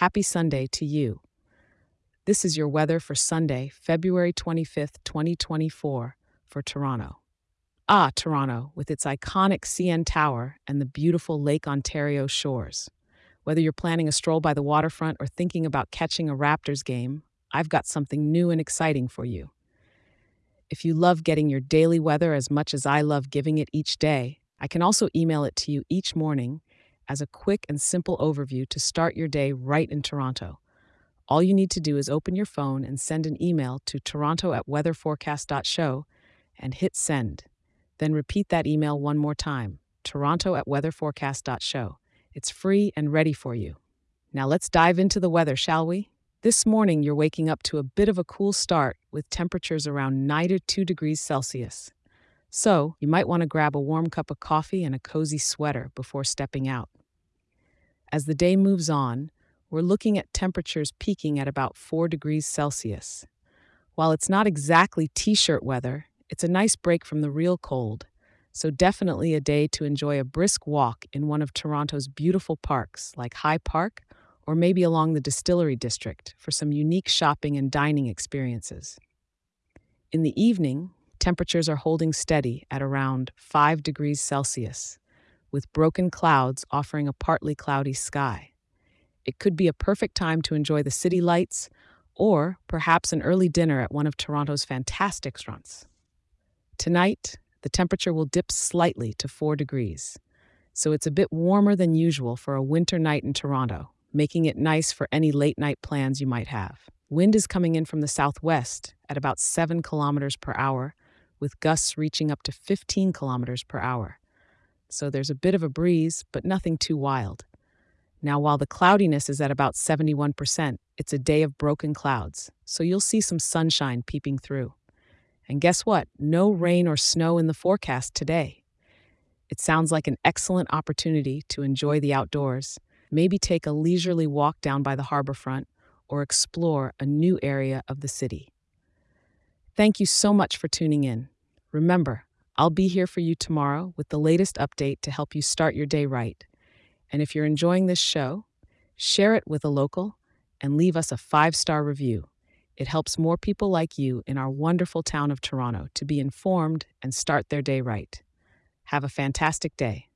Happy Sunday to you. This is your weather for Sunday, February 25th, 2024, for Toronto. Ah, Toronto, with its iconic CN Tower and the beautiful Lake Ontario shores. Whether you're planning a stroll by the waterfront or thinking about catching a Raptors game, I've got something new and exciting for you. If you love getting your daily weather as much as I love giving it each day, I can also email it to you each morning as a quick and simple overview to start your day right in Toronto. All you need to do is open your phone and send an email to toronto at weatherforecast.show and hit send. Then repeat that email one more time toronto at weatherforecast.show. It's free and ready for you. Now let's dive into the weather, shall we? This morning, you're waking up to a bit of a cool start with temperatures around 92 degrees Celsius. So, you might want to grab a warm cup of coffee and a cozy sweater before stepping out. As the day moves on, we're looking at temperatures peaking at about 4 degrees Celsius. While it's not exactly t shirt weather, it's a nice break from the real cold, so definitely a day to enjoy a brisk walk in one of Toronto's beautiful parks like High Park or maybe along the Distillery District for some unique shopping and dining experiences. In the evening, temperatures are holding steady at around 5 degrees Celsius, with broken clouds offering a partly cloudy sky. It could be a perfect time to enjoy the city lights or perhaps an early dinner at one of Toronto's fantastic restaurants. Tonight, the temperature will dip slightly to 4 degrees, so it's a bit warmer than usual for a winter night in Toronto, making it nice for any late night plans you might have. Wind is coming in from the southwest at about 7 kilometers per hour, with gusts reaching up to 15 kilometers per hour. So there's a bit of a breeze, but nothing too wild. Now, while the cloudiness is at about 71%, it's a day of broken clouds, so you'll see some sunshine peeping through. And guess what? No rain or snow in the forecast today. It sounds like an excellent opportunity to enjoy the outdoors maybe take a leisurely walk down by the harbor front, or explore a new area of the city. Thank you so much for tuning in. Remember, I'll be here for you tomorrow with the latest update to help you start your day right. And if you're enjoying this show, share it with a local and leave us a five star review. It helps more people like you in our wonderful town of Toronto to be informed and start their day right. Have a fantastic day.